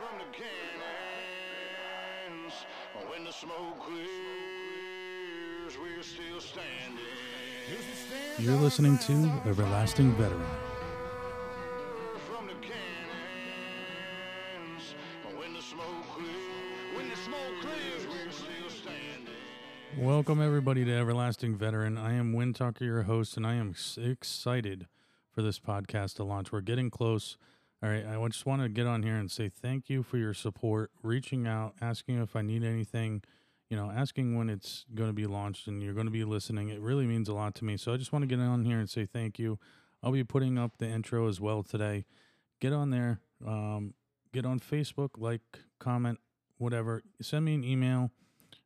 from the cannons. When the smoke clears, we're still standing. You're listening to Everlasting Veteran. From the cannons. When the smoke clears, when the smoke clears, we're still standing. Welcome, everybody, to Everlasting Veteran. I am Win Tucker, your host, and I am excited for this podcast to launch. We're getting close. All right, I just want to get on here and say thank you for your support, reaching out, asking if I need anything, you know, asking when it's going to be launched and you're going to be listening. It really means a lot to me. So I just want to get on here and say thank you. I'll be putting up the intro as well today. Get on there, um, get on Facebook, like, comment, whatever. Send me an email.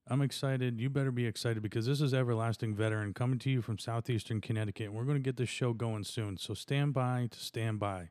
I'm excited. You better be excited because this is Everlasting Veteran coming to you from Southeastern Connecticut. We're going to get this show going soon. So stand by to stand by.